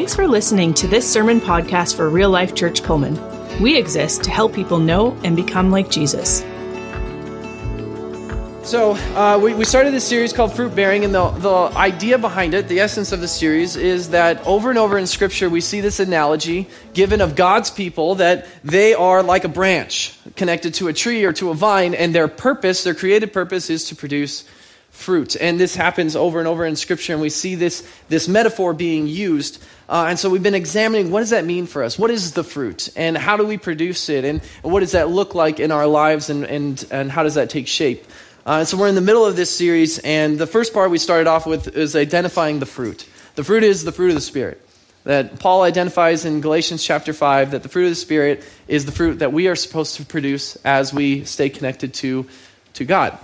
Thanks for listening to this sermon podcast for Real Life Church Pullman. We exist to help people know and become like Jesus. So, uh, we, we started this series called Fruit Bearing, and the, the idea behind it, the essence of the series, is that over and over in Scripture we see this analogy given of God's people that they are like a branch connected to a tree or to a vine, and their purpose, their created purpose, is to produce fruit. And this happens over and over in Scripture, and we see this, this metaphor being used. Uh, and so we've been examining what does that mean for us? What is the fruit? And how do we produce it? And, and what does that look like in our lives? And, and, and how does that take shape? Uh, so we're in the middle of this series, and the first part we started off with is identifying the fruit. The fruit is the fruit of the Spirit. That Paul identifies in Galatians chapter 5 that the fruit of the Spirit is the fruit that we are supposed to produce as we stay connected to, to God.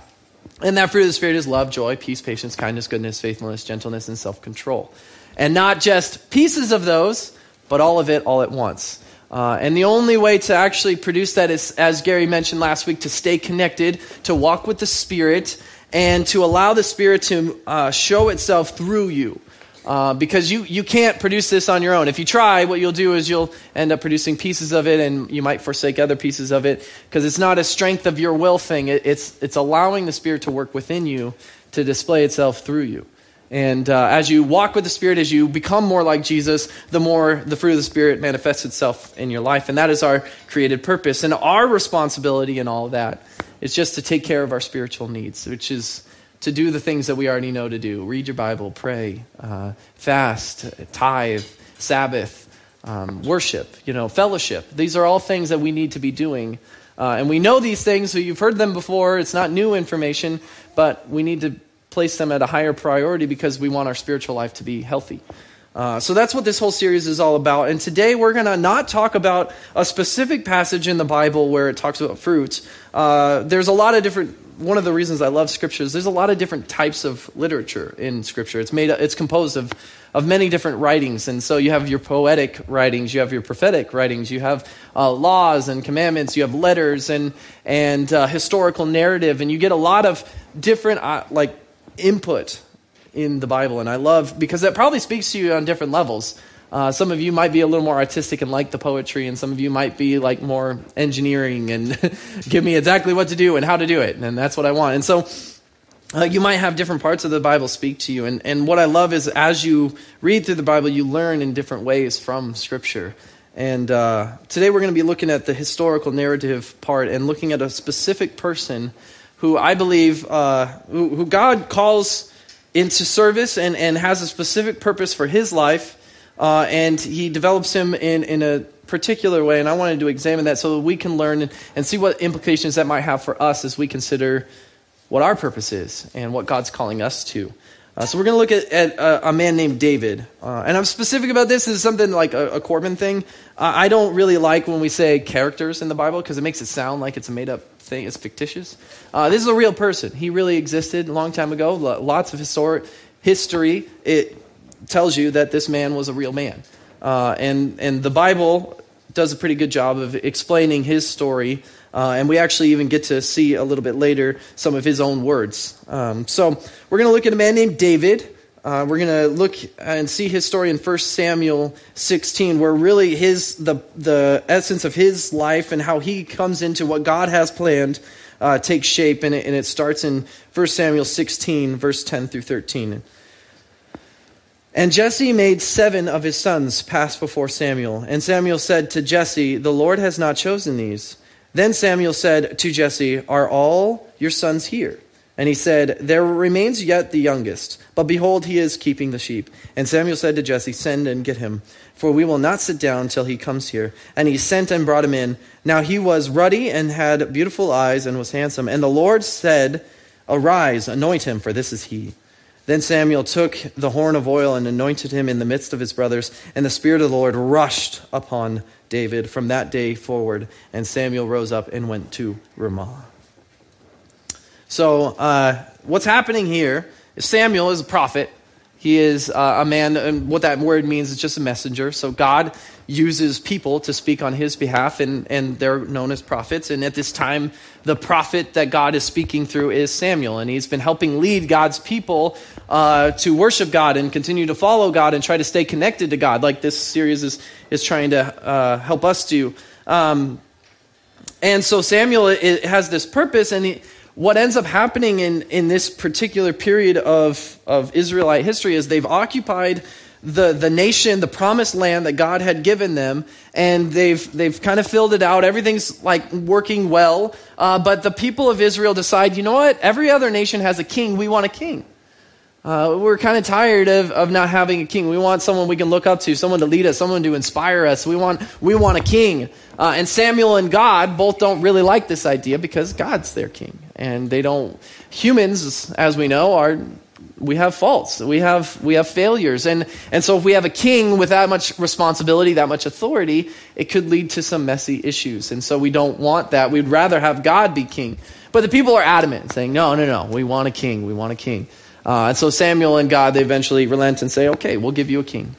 And that fruit of the Spirit is love, joy, peace, patience, kindness, goodness, faithfulness, gentleness, and self control. And not just pieces of those, but all of it all at once. Uh, and the only way to actually produce that is, as Gary mentioned last week, to stay connected, to walk with the Spirit, and to allow the Spirit to uh, show itself through you. Uh, because you, you can't produce this on your own. If you try, what you'll do is you'll end up producing pieces of it, and you might forsake other pieces of it, because it's not a strength of your will thing. It, it's, it's allowing the Spirit to work within you to display itself through you. And uh, as you walk with the Spirit, as you become more like Jesus, the more the fruit of the Spirit manifests itself in your life. And that is our created purpose. And our responsibility in all of that is just to take care of our spiritual needs, which is to do the things that we already know to do read your Bible, pray, uh, fast, tithe, Sabbath, um, worship, you know, fellowship. These are all things that we need to be doing. Uh, and we know these things, so you've heard them before. It's not new information, but we need to place them at a higher priority because we want our spiritual life to be healthy. Uh, so that's what this whole series is all about. And today we're going to not talk about a specific passage in the Bible where it talks about fruits. Uh, there's a lot of different. One of the reasons I love scriptures, there's a lot of different types of literature in scripture. It's made. It's composed of of many different writings, and so you have your poetic writings, you have your prophetic writings, you have uh, laws and commandments, you have letters and and uh, historical narrative, and you get a lot of different uh, like input in the Bible. And I love, because that probably speaks to you on different levels. Uh, some of you might be a little more artistic and like the poetry, and some of you might be like more engineering and give me exactly what to do and how to do it. And that's what I want. And so uh, you might have different parts of the Bible speak to you. And, and what I love is as you read through the Bible, you learn in different ways from Scripture. And uh, today we're going to be looking at the historical narrative part and looking at a specific person who I believe, uh, who, who, God calls into service and, and has a specific purpose for his life, uh, and he develops him in, in a particular way. And I wanted to examine that so that we can learn and, see what implications that might have for us as we consider what our purpose is and what God's calling us to. Uh, so we're going to look at, at uh, a man named David. Uh, and I'm specific about this. This is something like a, a Corbin thing. I don't really like when we say characters in the Bible because it makes it sound like it's a made up thing. It's fictitious. Uh, this is a real person. He really existed a long time ago. Lots of historic history. It tells you that this man was a real man. Uh, and, and the Bible does a pretty good job of explaining his story uh, and we actually even get to see a little bit later some of his own words. Um, so we're going to look at a man named David. Uh, we're going to look and see his story in 1 Samuel 16, where really his the the essence of his life and how he comes into what God has planned uh, takes shape, and it, and it starts in 1 Samuel 16, verse 10 through 13. And Jesse made seven of his sons pass before Samuel. And Samuel said to Jesse, The Lord has not chosen these. Then Samuel said to Jesse, Are all your sons here? And he said, There remains yet the youngest, but behold, he is keeping the sheep. And Samuel said to Jesse, Send and get him, for we will not sit down till he comes here. And he sent and brought him in. Now he was ruddy and had beautiful eyes and was handsome. And the Lord said, Arise, anoint him, for this is he. Then Samuel took the horn of oil and anointed him in the midst of his brothers, and the Spirit of the Lord rushed upon David from that day forward. And Samuel rose up and went to Ramah. So, uh, what's happening here is Samuel is a prophet. He is uh, a man, and what that word means is just a messenger. So God uses people to speak on his behalf, and, and they're known as prophets. And at this time, the prophet that God is speaking through is Samuel, and he's been helping lead God's people uh, to worship God and continue to follow God and try to stay connected to God, like this series is, is trying to uh, help us do. Um, and so Samuel it, has this purpose, and he, what ends up happening in, in this particular period of, of Israelite history is they've occupied the, the nation, the promised land that God had given them, and they've, they've kind of filled it out. Everything's like working well. Uh, but the people of Israel decide, you know what? Every other nation has a king. We want a king. Uh, we're kind of tired of, of not having a king. We want someone we can look up to, someone to lead us, someone to inspire us. We want, we want a king. Uh, and Samuel and God both don't really like this idea because God's their king. And they don't, humans, as we know, are we have faults we have we have failures and and so if we have a king with that much responsibility that much authority it could lead to some messy issues and so we don't want that we'd rather have god be king but the people are adamant saying no no no we want a king we want a king uh, and so samuel and god they eventually relent and say okay we'll give you a king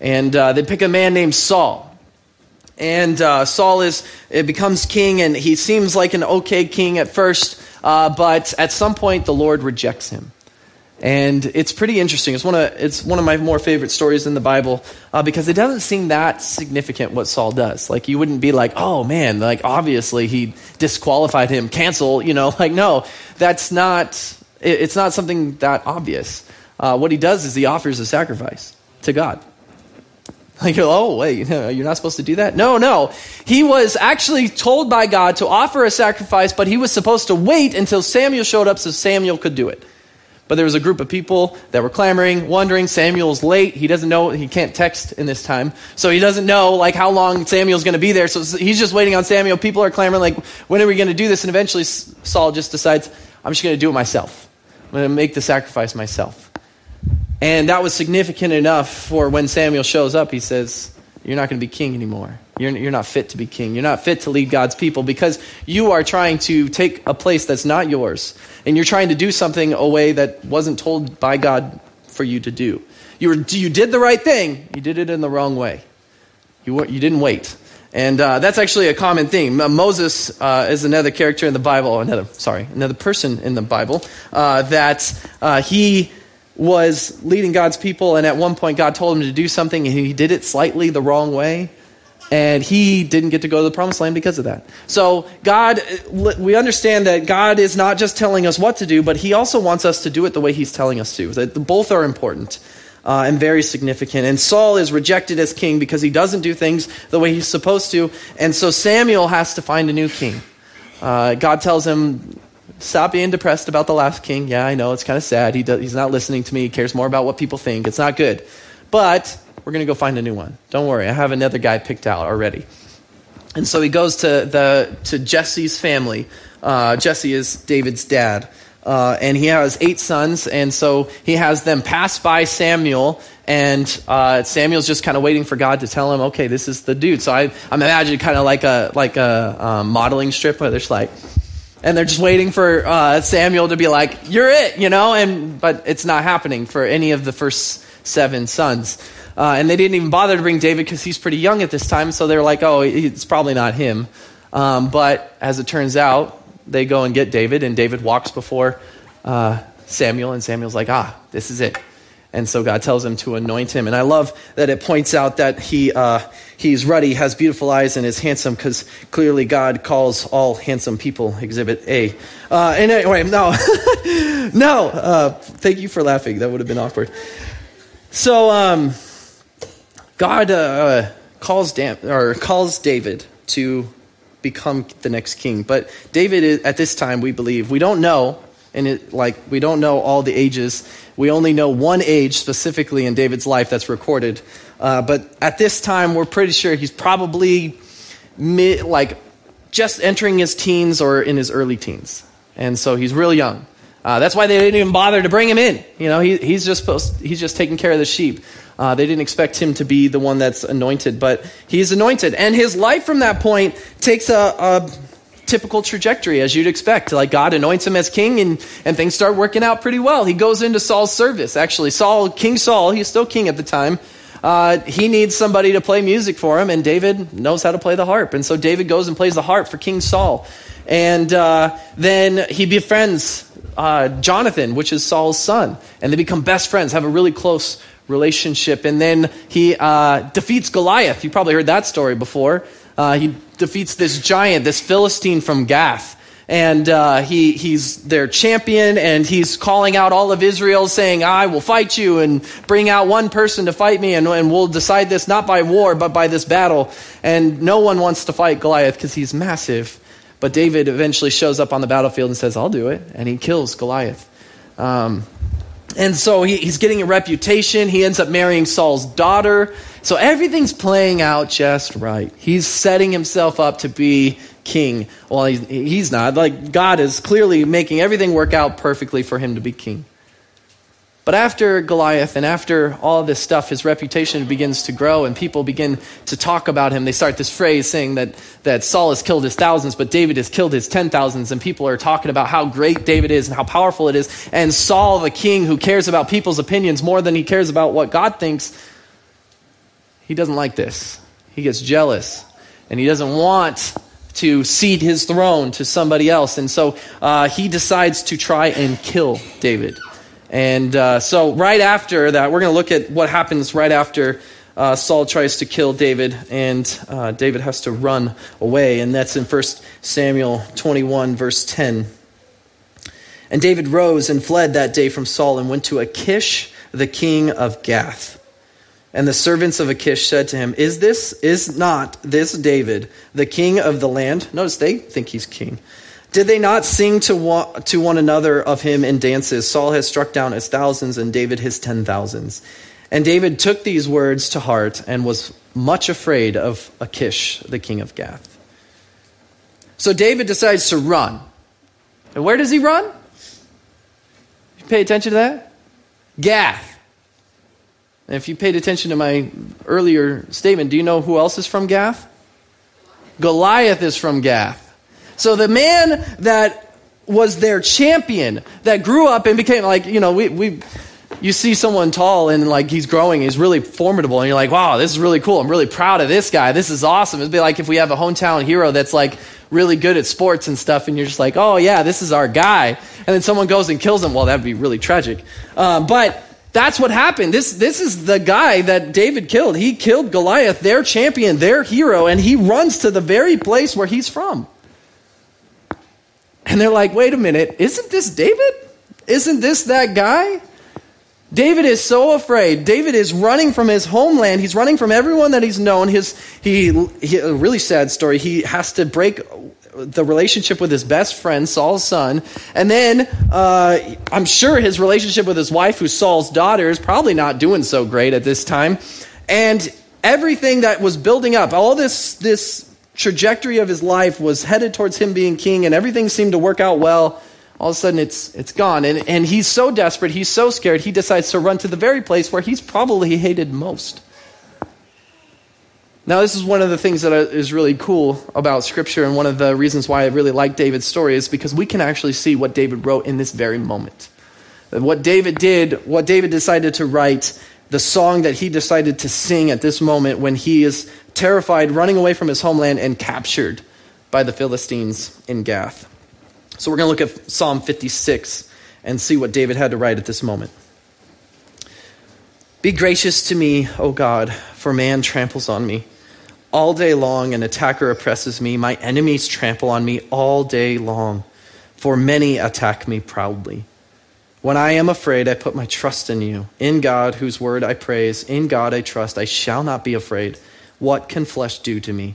and uh, they pick a man named saul and uh, saul is it becomes king and he seems like an okay king at first uh, but at some point the lord rejects him and it's pretty interesting. It's one of, it's one of my more favorite stories in the Bible uh, because it doesn't seem that significant what Saul does. Like, you wouldn't be like, oh man, like obviously he disqualified him, cancel, you know, like, no, that's not, it, it's not something that obvious. Uh, what he does is he offers a sacrifice to God. Like, oh, wait, you're not supposed to do that? No, no. He was actually told by God to offer a sacrifice, but he was supposed to wait until Samuel showed up so Samuel could do it. But there was a group of people that were clamoring, wondering. Samuel's late. He doesn't know, he can't text in this time. So he doesn't know, like, how long Samuel's going to be there. So he's just waiting on Samuel. People are clamoring, like, when are we going to do this? And eventually Saul just decides, I'm just going to do it myself. I'm going to make the sacrifice myself. And that was significant enough for when Samuel shows up, he says, You're not going to be king anymore. You're, you're not fit to be king. You're not fit to lead God's people because you are trying to take a place that's not yours. And you're trying to do something a way that wasn't told by God for you to do. You, were, you did the right thing, you did it in the wrong way. You, you didn't wait. And uh, that's actually a common thing. Moses uh, is another character in the Bible, another, sorry, another person in the Bible, uh, that uh, he was leading God's people, and at one point God told him to do something, and he did it slightly the wrong way and he didn't get to go to the promised land because of that. So, God, we understand that God is not just telling us what to do, but he also wants us to do it the way he's telling us to. That both are important uh, and very significant. And Saul is rejected as king because he doesn't do things the way he's supposed to. And so Samuel has to find a new king. Uh, God tells him, Stop being depressed about the last king. Yeah, I know, it's kind of sad. He does, he's not listening to me. He cares more about what people think. It's not good. But we're going to go find a new one. Don't worry, I have another guy picked out already. And so he goes to, the, to Jesse's family. Uh, Jesse is David's dad. Uh, and he has eight sons, and so he has them pass by Samuel, and uh, Samuel's just kind of waiting for God to tell him, okay, this is the dude. So I, I'm imagining kind of like a like a um, modeling strip where there's like, and they're just waiting for uh, Samuel to be like, you're it, you know, and but it's not happening for any of the first seven sons. Uh, and they didn't even bother to bring David because he's pretty young at this time, so they're like, oh, it's probably not him. Um, but as it turns out, they go and get David, and David walks before uh, Samuel, and Samuel's like, ah, this is it. And so God tells him to anoint him. And I love that it points out that he, uh, he's ruddy, has beautiful eyes, and is handsome because clearly God calls all handsome people Exhibit A. Uh, and anyway, no. no. Uh, thank you for laughing. That would have been awkward. So, um, God uh, calls, Dan, or calls David to become the next king. But David, is, at this time, we believe, we don't know, and it, like we don't know all the ages. We only know one age specifically in David's life that's recorded. Uh, but at this time, we're pretty sure he's probably mid, like just entering his teens or in his early teens, and so he's real young. Uh, that's why they didn't even bother to bring him in. You know, he, he's just supposed, he's just taking care of the sheep. Uh, they didn't expect him to be the one that's anointed, but he's anointed. And his life from that point takes a, a typical trajectory as you'd expect. Like God anoints him as king and, and things start working out pretty well. He goes into Saul's service. Actually, Saul, King Saul, he's still king at the time. Uh, he needs somebody to play music for him, and David knows how to play the harp. And so David goes and plays the harp for King Saul. And uh, then he befriends uh, Jonathan, which is Saul's son, and they become best friends, have a really close relationship. And then he uh, defeats Goliath. You probably heard that story before. Uh, he defeats this giant, this Philistine from Gath. And uh, he, he's their champion, and he's calling out all of Israel, saying, I will fight you, and bring out one person to fight me, and, and we'll decide this not by war, but by this battle. And no one wants to fight Goliath because he's massive. But David eventually shows up on the battlefield and says, I'll do it. And he kills Goliath. Um, and so he, he's getting a reputation. He ends up marrying Saul's daughter. So everything's playing out just right. He's setting himself up to be king. Well, he's, he's not. Like, God is clearly making everything work out perfectly for him to be king. But after Goliath and after all this stuff, his reputation begins to grow and people begin to talk about him. They start this phrase saying that, that Saul has killed his thousands, but David has killed his ten thousands. And people are talking about how great David is and how powerful it is. And Saul, the king who cares about people's opinions more than he cares about what God thinks, he doesn't like this. He gets jealous and he doesn't want to cede his throne to somebody else. And so uh, he decides to try and kill David. And uh, so, right after that, we're going to look at what happens right after uh, Saul tries to kill David, and uh, David has to run away. And that's in 1 Samuel 21, verse 10. And David rose and fled that day from Saul and went to Achish, the king of Gath. And the servants of Achish said to him, Is this, is not this David, the king of the land? Notice they think he's king. Did they not sing to one, to one another of him in dances? Saul has struck down his thousands and David his ten thousands. And David took these words to heart and was much afraid of Achish, the king of Gath. So David decides to run. And where does he run? You pay attention to that? Gath. And if you paid attention to my earlier statement, do you know who else is from Gath? Goliath is from Gath. So the man that was their champion, that grew up and became like, you know, we, we you see someone tall and like he's growing, he's really formidable, and you're like, wow, this is really cool. I'm really proud of this guy. This is awesome. It'd be like if we have a hometown hero that's like really good at sports and stuff, and you're just like, oh yeah, this is our guy. And then someone goes and kills him. Well, that'd be really tragic. Um, but that's what happened. This, this is the guy that David killed. He killed Goliath, their champion, their hero, and he runs to the very place where he's from. And they're like, wait a minute, isn't this David? Isn't this that guy? David is so afraid. David is running from his homeland. He's running from everyone that he's known. His, he, he, a really sad story. He has to break the relationship with his best friend, Saul's son. And then uh, I'm sure his relationship with his wife, who's Saul's daughter, is probably not doing so great at this time. And everything that was building up, all this, this trajectory of his life was headed towards him being king and everything seemed to work out well all of a sudden it's, it's gone. And, and he's so desperate he's so scared he decides to run to the very place where he's probably hated most. Now this is one of the things that is really cool about scripture and one of the reasons why i really like david's story is because we can actually see what david wrote in this very moment. What david did what david decided to write the song that he decided to sing at this moment when he is terrified, running away from his homeland, and captured by the Philistines in Gath. So we're going to look at Psalm 56 and see what David had to write at this moment. Be gracious to me, O God, for man tramples on me. All day long, an attacker oppresses me. My enemies trample on me all day long, for many attack me proudly. When I am afraid, I put my trust in you. In God, whose word I praise, in God I trust, I shall not be afraid. What can flesh do to me?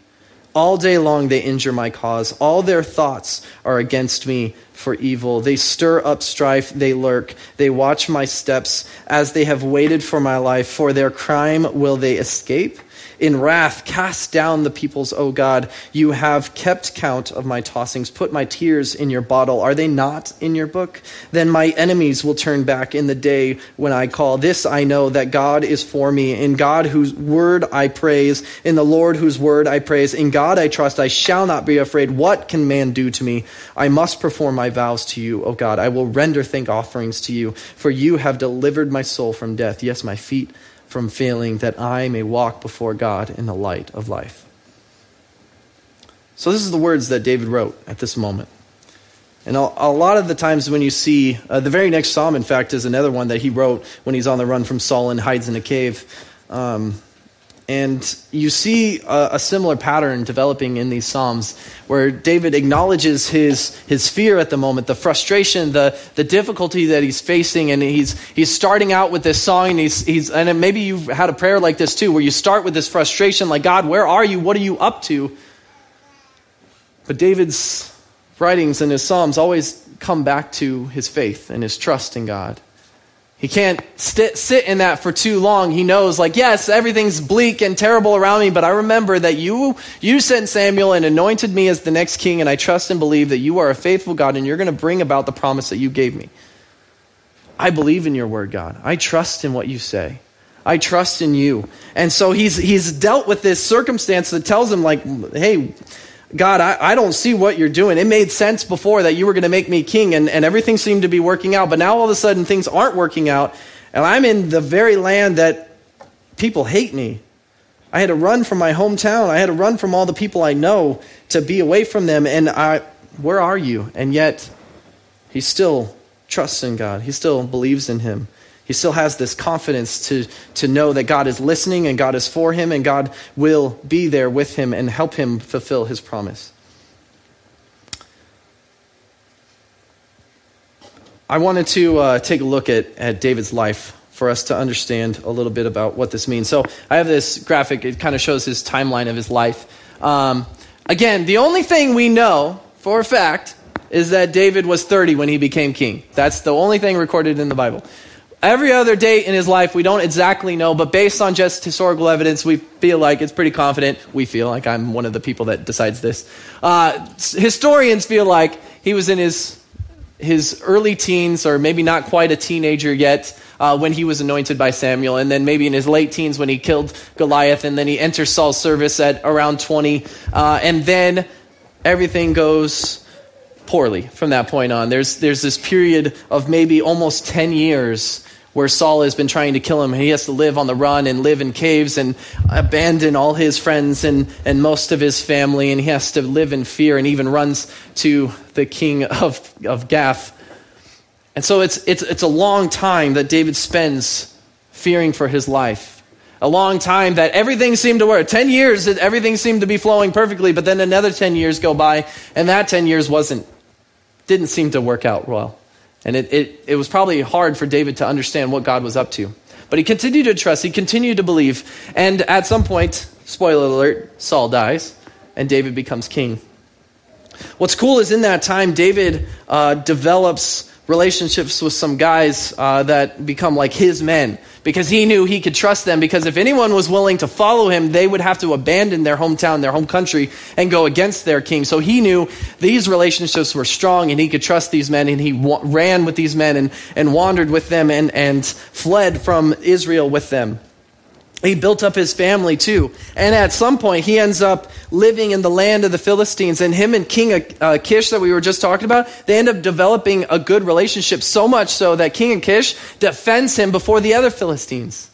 All day long they injure my cause. All their thoughts are against me for evil. They stir up strife, they lurk. They watch my steps as they have waited for my life. For their crime will they escape? In wrath. Cast down the peoples, O God. You have kept count of my tossings. Put my tears in your bottle. Are they not in your book? Then my enemies will turn back in the day when I call. This I know that God is for me. In God whose word I praise. In the Lord whose word I praise. In God I trust. I shall not be afraid. What can man do to me? I must perform my vows to you, O God. I will render thank offerings to you, for you have delivered my soul from death. Yes, my feet from failing, that I may walk before God in the light of life. So, this is the words that David wrote at this moment. And a, lot of the times when you see, uh, the very next psalm, in fact, is another one that he wrote when he's on the run from Saul and hides in a cave. Um, and you see a, a, similar pattern developing in these Psalms where David acknowledges his, his fear at the moment, the frustration, the, the difficulty that he's facing. And he's, he's starting out with this song. And, he's, he's, and maybe you've had a prayer like this too, where you start with this frustration like, God, where are you? What are you up to? But David's writings and his Psalms always come back to his faith and his trust in God. He can't sit, sit in that for too long. He knows, like, yes, everything's bleak and terrible around me, but I remember that you, you sent Samuel and anointed me as the next king, and I trust and believe that you are a faithful God and you're going to bring about the promise that you gave me. I believe in your word, God. I trust in what you say. I trust in you. And so he's, he's dealt with this circumstance that tells him, like, hey, God, I, I don't see what you're doing. It made sense before that you were going to make me king, and, and everything seemed to be working out. But now all of a sudden things aren't working out, and I'm in the very land that people hate me. I had to run from my hometown. I had to run from all the people I know to be away from them. And I, where are you? And yet, he still trusts in God. He still believes in him. He still has this confidence to, to know that God is listening and God is for him and God will be there with him and help him fulfill his promise. I wanted to uh, take a look at, at David's life for us to understand a little bit about what this means. So I have this graphic, it kind of shows his timeline of his life. Um, again, the only thing we know for a fact is that David was 30 when he became king. That's the only thing recorded in the Bible. Every other date in his life, we don't exactly know, but based on just historical evidence, we feel like it's pretty confident. We feel like I'm one of the people that decides this. Uh, historians feel like he was in his his early teens, or maybe not quite a teenager yet, uh, when he was anointed by Samuel, and then maybe in his late teens when he killed Goliath, and then he enters Saul's service at around 20, uh, and then everything goes poorly from that point on. There's, there's this period of maybe almost 10 years where Saul has been trying to kill him. He has to live on the run and live in caves and abandon all his friends and, and most of his family. And he has to live in fear and even runs to the king of, of Gath. And so it's, it's, it's a long time that David spends fearing for his life. A long time that everything seemed to work. 10 years, that everything seemed to be flowing perfectly, but then another 10 years go by, and that 10 years wasn't, didn't seem to work out well. And it, it, it was probably hard for David to understand what God was up to. But he continued to trust, he continued to believe. And at some point, spoiler alert, Saul dies, and David becomes king. What's cool is in that time, David uh, develops relationships with some guys uh, that become like his men because he knew he could trust them. Because if anyone was willing to follow him, they would have to abandon their hometown, their home country, and go against their king. So he knew these relationships were strong and he could trust these men. And he wa- ran with these men and, and wandered with them and, and fled from Israel with them. He built up his family too. And at some point, he ends up living in the land of the Philistines. And him and King uh, Kish, that we were just talking about, they end up developing a good relationship, so much so that King Kish defends him before the other Philistines.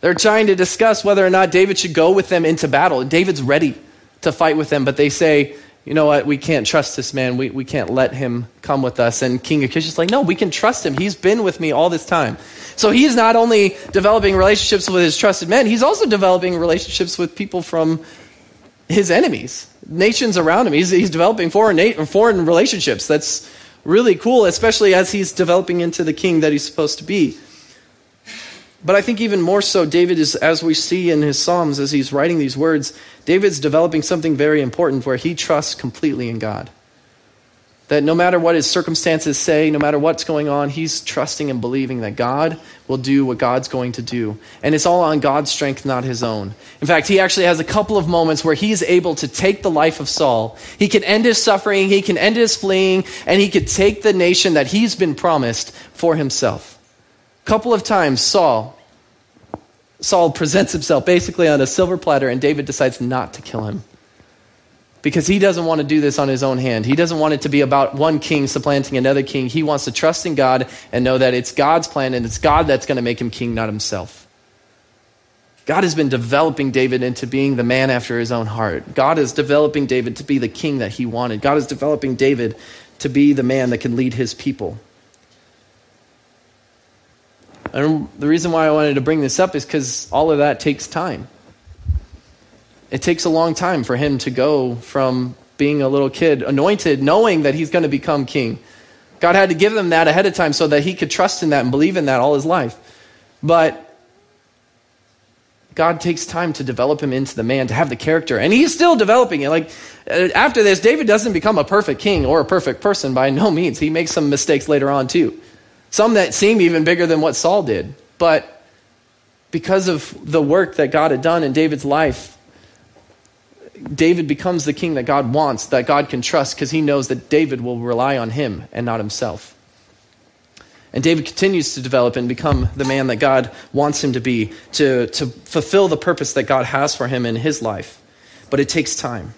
They're trying to discuss whether or not David should go with them into battle. And David's ready to fight with them, but they say, you know what, we can't trust this man. We, we can't let him come with us. And King Achish is like, no, we can trust him. He's been with me all this time. So he's not only developing relationships with his trusted men, he's also developing relationships with people from his enemies, nations around him. He's, he's developing foreign, foreign relationships. That's really cool, especially as he's developing into the king that he's supposed to be. But I think even more so, David is, as we see in his Psalms, as he's writing these words, David's developing something very important where he trusts completely in God. That no matter what his circumstances say, no matter what's going on, he's trusting and believing that God will do what God's going to do. And it's all on God's strength, not his own. In fact, he actually has a couple of moments where he's able to take the life of Saul. He can end his suffering, he can end his fleeing, and he could take the nation that he's been promised for himself. Couple of times, Saul. Saul presents himself basically on a silver platter, and David decides not to kill him because he doesn't want to do this on his own hand. He doesn't want it to be about one king supplanting another king. He wants to trust in God and know that it's God's plan and it's God that's going to make him king, not himself. God has been developing David into being the man after his own heart. God is developing David to be the king that he wanted. God is developing David to be the man that can lead his people. And the reason why I wanted to bring this up is because all of that takes time. It takes a long time for him to go from being a little kid, anointed, knowing that he's going to become king. God had to give him that ahead of time so that he could trust in that and believe in that all his life. But God takes time to develop him into the man, to have the character. And he's still developing it. Like, uh, after this, David doesn't become a perfect king or a perfect person by no means. He makes some mistakes later on, too. Some that seem even bigger than what Saul did. But because of the work that God had done in David's life, David becomes the king that God wants, that God can trust, because he knows that David will rely on him and not himself. And David continues to develop and become the man that God wants him to be, to, to fulfill the purpose that God has for him in his life. But it takes time.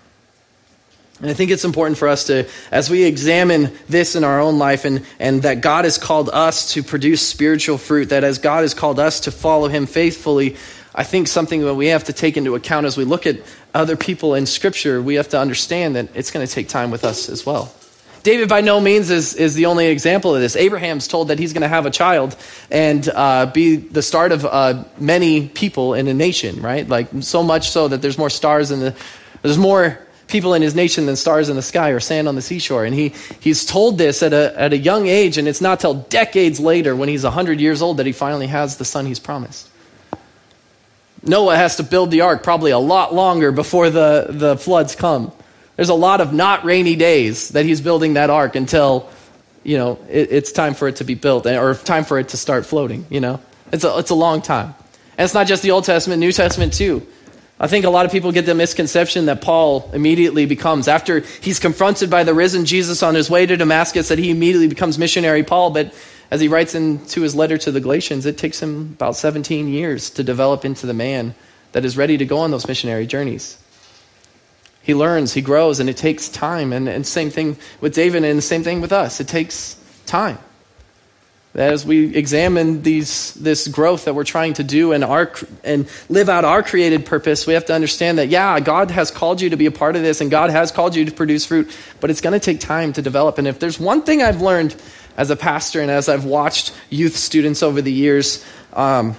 And I think it's important for us to, as we examine this in our own life and, and that God has called us to produce spiritual fruit, that as God has called us to follow him faithfully, I think something that we have to take into account as we look at other people in Scripture, we have to understand that it's going to take time with us as well. David, by no means, is, is the only example of this. Abraham's told that he's going to have a child and uh, be the start of uh, many people in a nation, right? Like, so much so that there's more stars in the, there's more people in his nation than stars in the sky or sand on the seashore. And he, he's told this at a, at a young age, and it's not till decades later, when he's 100 years old, that he finally has the son he's promised. Noah has to build the ark probably a lot longer before the, the floods come. There's a lot of not rainy days that he's building that ark until, you know, it, it's time for it to be built or time for it to start floating, you know. It's a, it's a long time. And it's not just the Old Testament, New Testament too. I think a lot of people get the misconception that Paul immediately becomes, after he's confronted by the risen Jesus on his way to Damascus, that he immediately becomes missionary Paul. But as he writes into his letter to the Galatians, it takes him about 17 years to develop into the man that is ready to go on those missionary journeys. He learns, he grows, and it takes time. And, and same thing with David, and the same thing with us. It takes time. As we examine these, this growth that we're trying to do and, our, and live out our created purpose, we have to understand that, yeah, God has called you to be a part of this, and God has called you to produce fruit, but it's going to take time to develop. And if there's one thing I've learned as a pastor and as I've watched youth students over the years, um,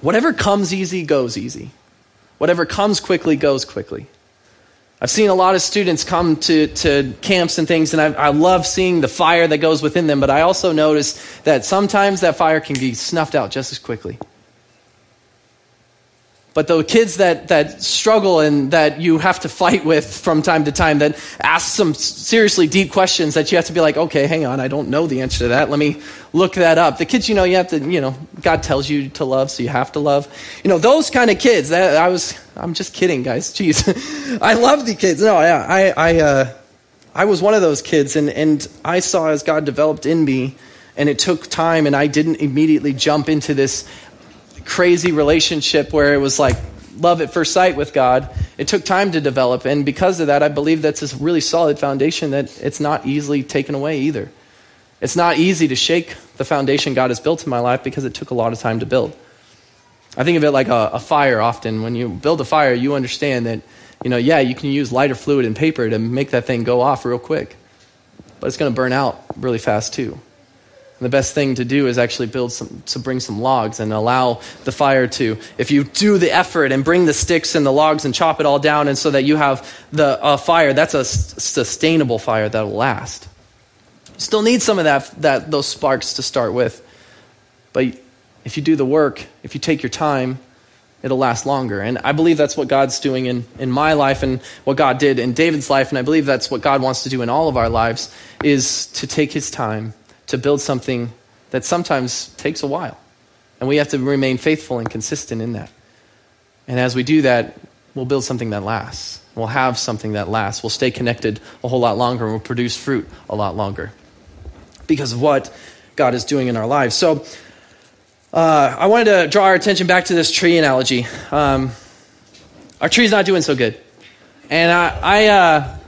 whatever comes easy goes easy. Whatever comes quickly goes quickly. I've seen a lot of students come to, to camps and things, and I, I love seeing the fire that goes within them, but I also notice that sometimes that fire can be snuffed out just as quickly. But the kids that, that struggle and that you have to fight with from time to time, that ask some seriously deep questions that you have to be like, okay, hang on, I don't know the answer to that. Let me look that up. The kids, you know, you have to, you know, God tells you to love, so you have to love. You know, those kind of kids. That, I was, I'm just kidding, guys. Jeez, I love the kids. No, yeah, I, I, uh, I was one of those kids, and and I saw as God developed in me, and it took time, and I didn't immediately jump into this crazy relationship where it was like love at first sight with God. It took time to develop, and because of that, I believe that's a really solid foundation that it's not easily taken away either. It's not easy to shake the foundation God has built in my life because it took a lot of time to build. I think of it like a, a fire often. When you build a fire, you understand that, you know, yeah, you can use lighter fluid and paper to make that thing go off real quick, but it's going to burn out really fast too the best thing to do is actually build some, to bring some logs and allow the fire to, if you do the effort and bring the sticks and the logs and chop it all down, and so that you have the uh, fire, that's a sustainable fire that will last. Still need some of that, that, those sparks to start with. But if you do the work, if you take your time, it'll last longer. And I believe that's what God's doing in, in my life and what God did in David's life. And I believe that's what God wants to do in all of our lives is to take his time to build something that sometimes takes a while. And we have to remain faithful and consistent in that. And as we do that, we'll build something that lasts. We'll have something that lasts. We'll stay connected a whole lot longer and we'll produce fruit a lot longer because of what God is doing in our lives. So, uh, I wanted to draw our attention back to this tree analogy. Um, our tree's not doing so good. And I, I, uh,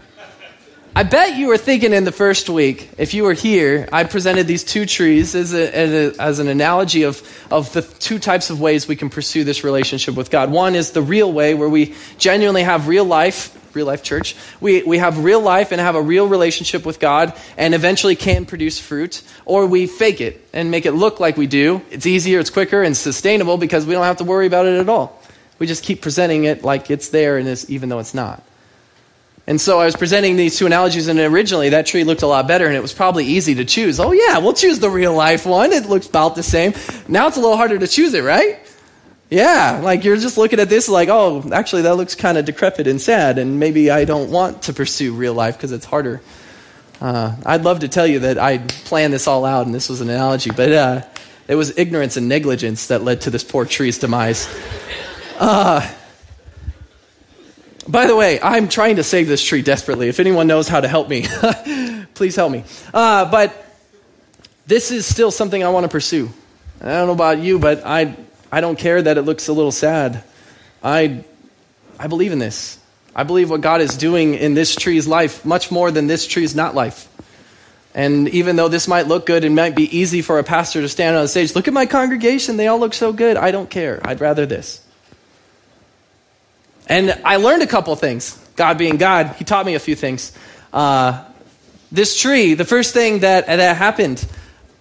I bet you were thinking in the first week, if you were here, I presented these two trees as, a, as, a, as, an analogy of, of the two types of ways we can pursue this relationship with God. One is the real way, where we genuinely have real life real life church. We, we have real life and have a real relationship with God and eventually can produce fruit, or we fake it and make it look like we do. It's easier, it's quicker, and sustainable because we don't have to worry about it at all. We just keep presenting it like it's there, and it's, even though it's not. And so I was presenting these two analogies, and originally that tree looked a lot better, and it was probably easy to choose. Oh, yeah, we'll choose the real life one. It looks about the same. Now it's a little harder to choose it, right? Yeah, like you're just looking at this like, oh, actually, that looks kind of decrepit and sad, and maybe I don't want to pursue real life because it's harder. Uh, I'd love to tell you that I planned this all out and this was an analogy, but uh, it was ignorance and negligence that led to this poor tree's demise. Uh, by the way, I'm trying to save this tree desperately. If anyone knows how to help me, please help me. Uh, but this is still something I want to pursue. I don't know about you, but I I don't care that it looks a little sad. I, I believe in this. I believe what God is doing in this tree's life much more than this tree's not life. And even though this might look good and might be easy for a pastor to stand on the stage, look at my congregation, they all look so good. I don't care. I'd rather this. And I learned a couple things. God being God, He taught me a few things. Uh, this tree, the first thing that, that happened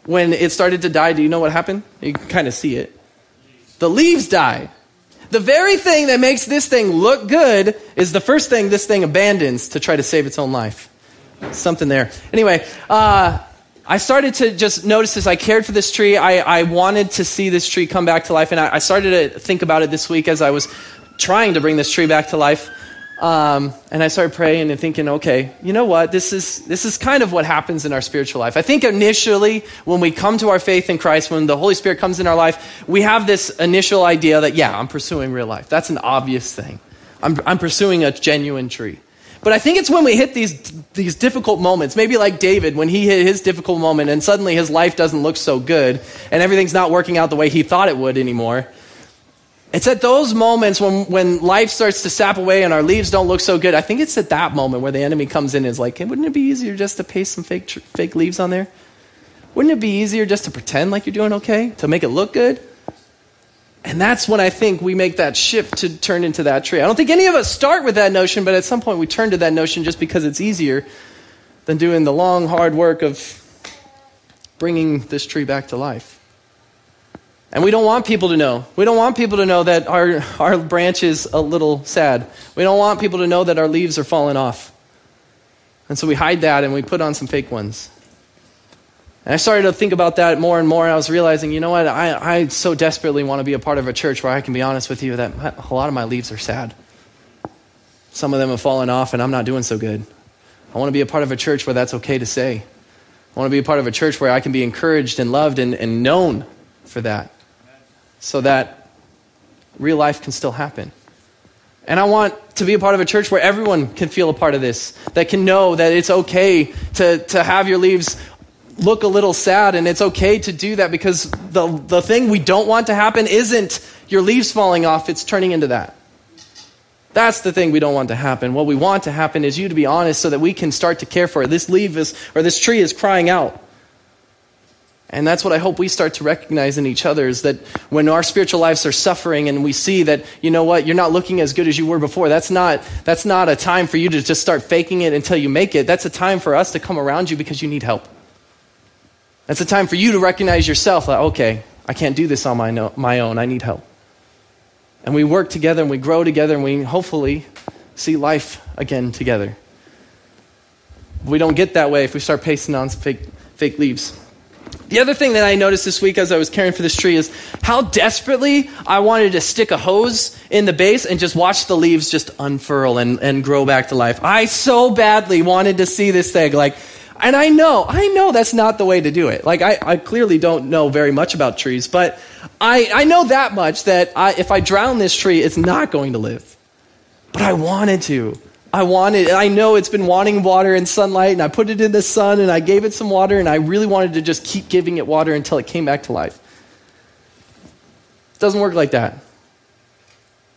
when it started to die, do you know what happened? You can kind of see it. The leaves die. The very thing that makes this thing look good is the first thing this thing abandons to try to save its own life. Something there. Anyway, uh, I started to just notice this. I cared for this tree. I, I wanted to see this tree come back to life. And I, I started to think about it this week as I was trying to bring this tree back to life. Um, and I started praying and thinking, okay, you know what? This is, this is kind of what happens in our spiritual life. I think initially, when we come to our faith in Christ, when the Holy Spirit comes in our life, we have this initial idea that, yeah, I'm pursuing real life. That's an obvious thing. I'm, I'm pursuing a genuine tree. But I think it's when we hit these, these difficult moments, maybe like David, when he hit his difficult moment and suddenly his life doesn't look so good and everything's not working out the way he thought it would anymore it's at those moments when, when life starts to sap away and our leaves don't look so good. I think it's at that moment where the enemy comes in and is like, hey, wouldn't it be easier just to paste some fake, tr- fake leaves on there? Wouldn't it be easier just to pretend like you're doing okay, to make it look good? And that's when I think we make that shift to turn into that tree. I don't think any of us start with that notion, but at some point we turn to that notion just because it's easier than doing the long, hard work of bringing this tree back to life. And we don't want people to know. We don't want people to know that our, our branch is a little sad. We don't want people to know that our leaves are falling off. And so we hide that and we put on some fake ones. And I started to think about that more and more. I was realizing, you know what? I, I so desperately want to be a part of a church where I can be honest with you that a lot of my leaves are sad. Some of them have fallen off and I'm not doing so good. I want to be a part of a church where that's okay to say. I want to be a part of a church where I can be encouraged and loved and, and known for that so that real life can still happen. And I want to be a part of a church where everyone can feel a part of this, that can know that it's okay to, to have your leaves look a little sad, and it's okay to do that because the, the thing we don't want to happen isn't your leaves falling off, it's turning into that. That's the thing we don't want to happen. What we want to happen is you to be honest so that we can start to care for it. This leaf is, or this tree is crying out. And that's what I hope we start to recognize in each other is that when our spiritual lives are suffering and we see that, you know what, you're not looking as good as you were before, that's not, that's not a time for you to just start faking it until you make it. That's a time for us to come around you because you need help. That's a time for you to recognize yourself, like, okay, I can't do this on my, no, my own, I need help. And we work together and we grow together and we hopefully see life again together. We don't get that way if we start pasting on fake, fake leaves. The other thing that I noticed this week as I was caring for this tree is how desperately I wanted to stick a hose in the base and just watch the leaves just unfurl and, and grow back to life. I so badly wanted to see this thing. Like, and I know, I know that's not the way to do it. Like, I, I clearly don't know very much about trees, but I, I know that much that I, if I drown this tree, it's not going to live. But I wanted to. I wanted, I know it's been wanting water and sunlight, and I put it in the sun and I gave it some water, and I really wanted to just keep giving it water until it came back to life. It doesn't work like that.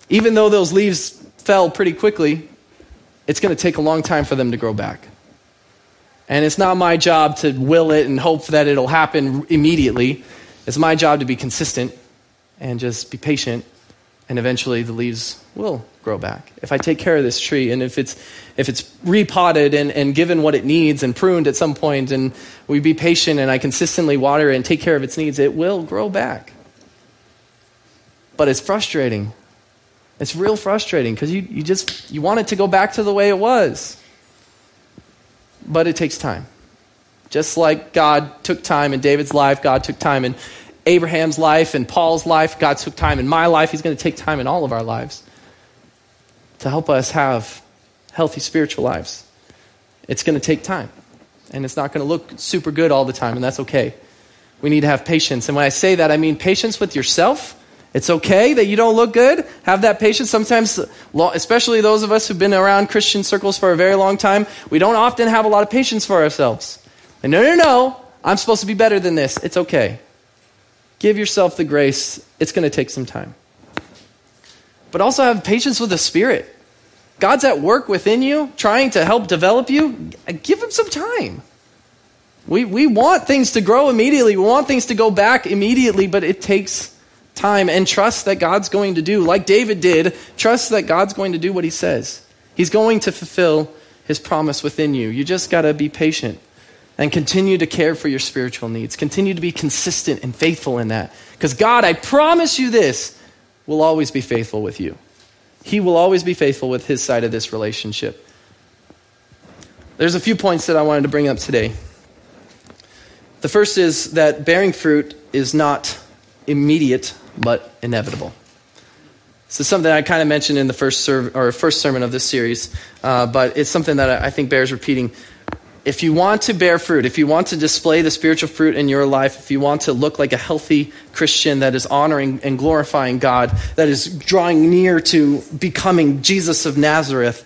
Even though those leaves fell pretty quickly, it's going to take a long time for them to grow back. And it's not my job to will it and hope that it'll happen immediately. It's my job to be consistent and just be patient, and eventually the leaves will grow back. If I take care of this tree and if it's, if it's repotted and, and given what it needs and pruned at some point and we be patient and I consistently water it and take care of its needs, it will grow back. But it's frustrating. It's real frustrating because you, you just you want it to go back to the way it was. But it takes time. Just like God took time in David's life, God took time in Abraham's life and Paul's life, God took time in my life, He's going to take time in all of our lives to help us have healthy spiritual lives. It's going to take time, and it's not going to look super good all the time, and that's okay. We need to have patience. And when I say that, I mean patience with yourself. It's okay that you don't look good. Have that patience. Sometimes, especially those of us who've been around Christian circles for a very long time, we don't often have a lot of patience for ourselves. And no, no, no, I'm supposed to be better than this. It's okay. Give yourself the grace. It's going to take some time but also have patience with the Spirit. God's at work within you, trying to help develop you. Give him some time. We, we want things to grow immediately. We want things to go back immediately, but it takes time and trust that God's going to do, like David did, trust that God's going to do what he says. He's going to fulfill his promise within you. You just got to be patient and continue to care for your spiritual needs. Continue to be consistent and faithful in that. Because, God, I promise you this will always be faithful with you. He will always be faithful with his side of this relationship. There's a few points that I wanted to bring up today. The first is that bearing fruit is not immediate but inevitable. Is something I kind of mentioned in the first, serv- or first sermon of this series, uh, but it's something that I think bears repeating if you want to bear fruit, if you want to display the spiritual fruit in your life, if you want to look like a healthy Christian that is honoring and glorifying God, that is drawing near to becoming Jesus of Nazareth,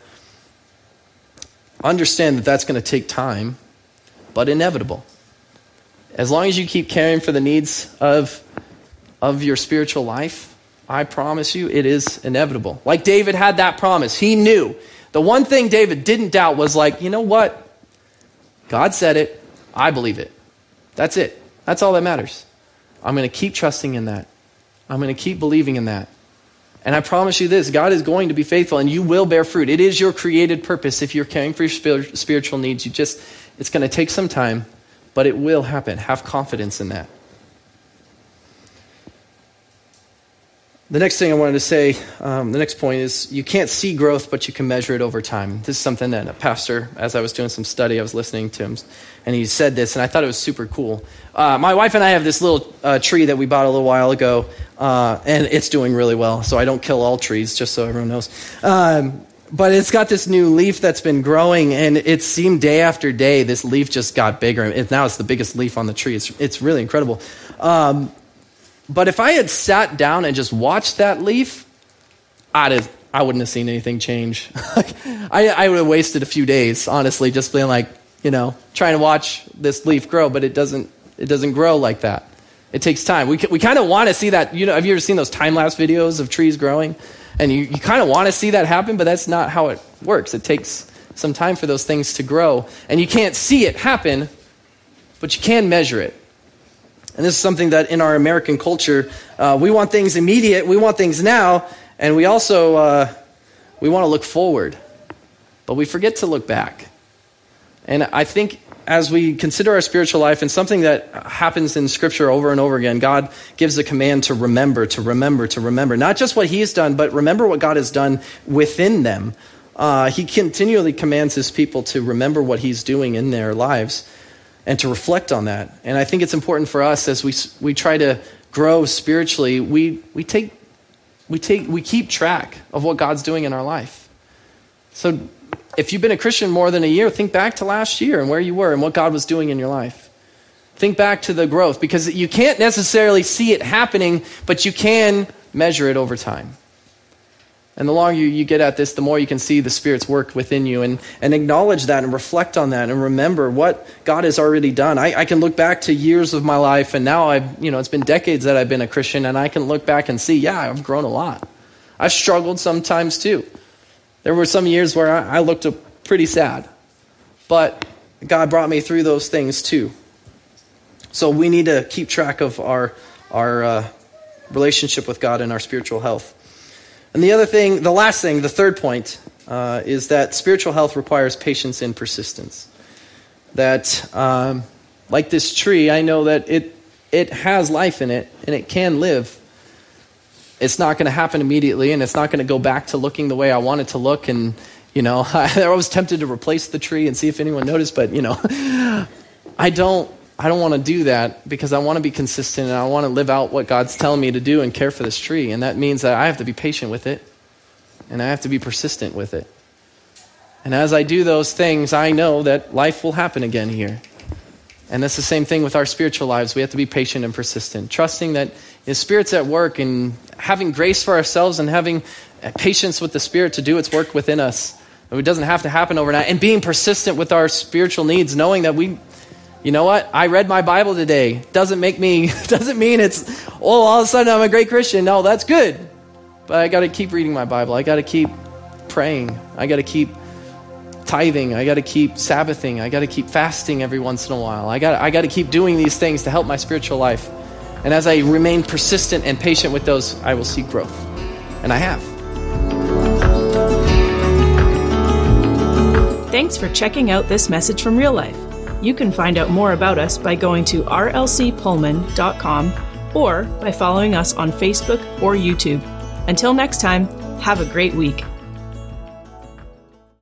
understand that that's going to take time, but inevitable. As long as you keep caring for the needs of, of your spiritual life, I promise you it is inevitable. Like David had that promise. He knew. The one thing David didn't doubt was like, you know what? God said it. I believe it. That's it. That's all that matters. I'm going to keep trusting in that. I'm going to keep believing in that. And I promise you this God is going to be faithful and you will bear fruit. It is your created purpose if you're caring for your spiritual needs. You just, it's going to take some time, but it will happen. Have confidence in that. The next thing I wanted to say, um, the next point is you can't see growth, but you can measure it over time. This is something that a pastor, as I was doing some study, I was listening to him, and he said this, and I thought it was super cool. Uh, my wife and I have this little uh, tree that we bought a little while ago, uh, and it's doing really well. So I don't kill all trees, just so everyone knows. Um, but it's got this new leaf that's been growing, and it seemed day after day this leaf just got bigger. It, now it's the biggest leaf on the tree. It's, it's really incredible. Um, but if I had sat down and just watched that leaf, I'd have, I wouldn't have seen anything change. I, I would have wasted a few days, honestly, just being like, you know, trying to watch this leaf grow, but it doesn't, it doesn't grow like that. It takes time. We, we kind of want to see that. You know, have you ever seen those time lapse videos of trees growing? And you, you kind of want to see that happen, but that's not how it works. It takes some time for those things to grow. And you can't see it happen, but you can measure it. And this is something that in our American culture, uh, we want things immediate, we want things now, and we also uh, we want to look forward, but we forget to look back. And I think as we consider our spiritual life and something that happens in Scripture over and over again, God gives a command to remember, to remember, to remember. Not just what He's done, but remember what God has done within them. Uh, he continually commands His people to remember what He's doing in their lives. And to reflect on that. And I think it's important for us as we, we try to grow spiritually, we, we, take, we, take, we keep track of what God's doing in our life. So if you've been a Christian more than a year, think back to last year and where you were and what God was doing in your life. Think back to the growth because you can't necessarily see it happening, but you can measure it over time. And the longer you you get at this, the more you can see the Spirit's work within you and, and acknowledge that and reflect on that and remember what God has already done. I, I can look back to years of my life, and now I've, you know, it's been decades that I've been a Christian, and I can look back and see, yeah, I've grown a lot. I've struggled sometimes too. There were some years where I, I looked pretty sad, but God brought me through those things too. So we need to keep track of our, our uh, relationship with God and our spiritual health. And the other thing, the last thing, the third point, uh, is that spiritual health requires patience and persistence. That, um, like this tree, I know that it, it has life in it and it can live. It's not going to happen immediately and it's not going to go back to looking the way I want it to look. And, you know, I, I was tempted to replace the tree and see if anyone noticed, but, you know, I don't I don't want to do that because I want to be consistent and I want to live out what God's telling me to do and care for this tree. And that means that I have to be patient with it and I have to be persistent with it. And as I do those things, I know that life will happen again here. And that's the same thing with our spiritual lives. We have to be patient and persistent, trusting that the Spirit's at work and having grace for ourselves and having patience with the Spirit to do its work within us. It doesn't have to happen overnight. And being persistent with our spiritual needs, knowing that we you know what? I read my Bible today. Doesn't make me, doesn't mean it's, oh, all of a sudden I'm a great Christian. No, that's good. But I got to keep reading my Bible. I got to keep praying. I got to keep tithing. I got to keep Sabbathing. I got to keep fasting every once in a while. I got, I got to keep doing these things to help my spiritual life. And as I remain persistent and patient with those, I will see growth. And I have. Thanks for checking out this message from real life. You can find out more about us by going to rlcpullman.com or by following us on Facebook or YouTube. Until next time, have a great week.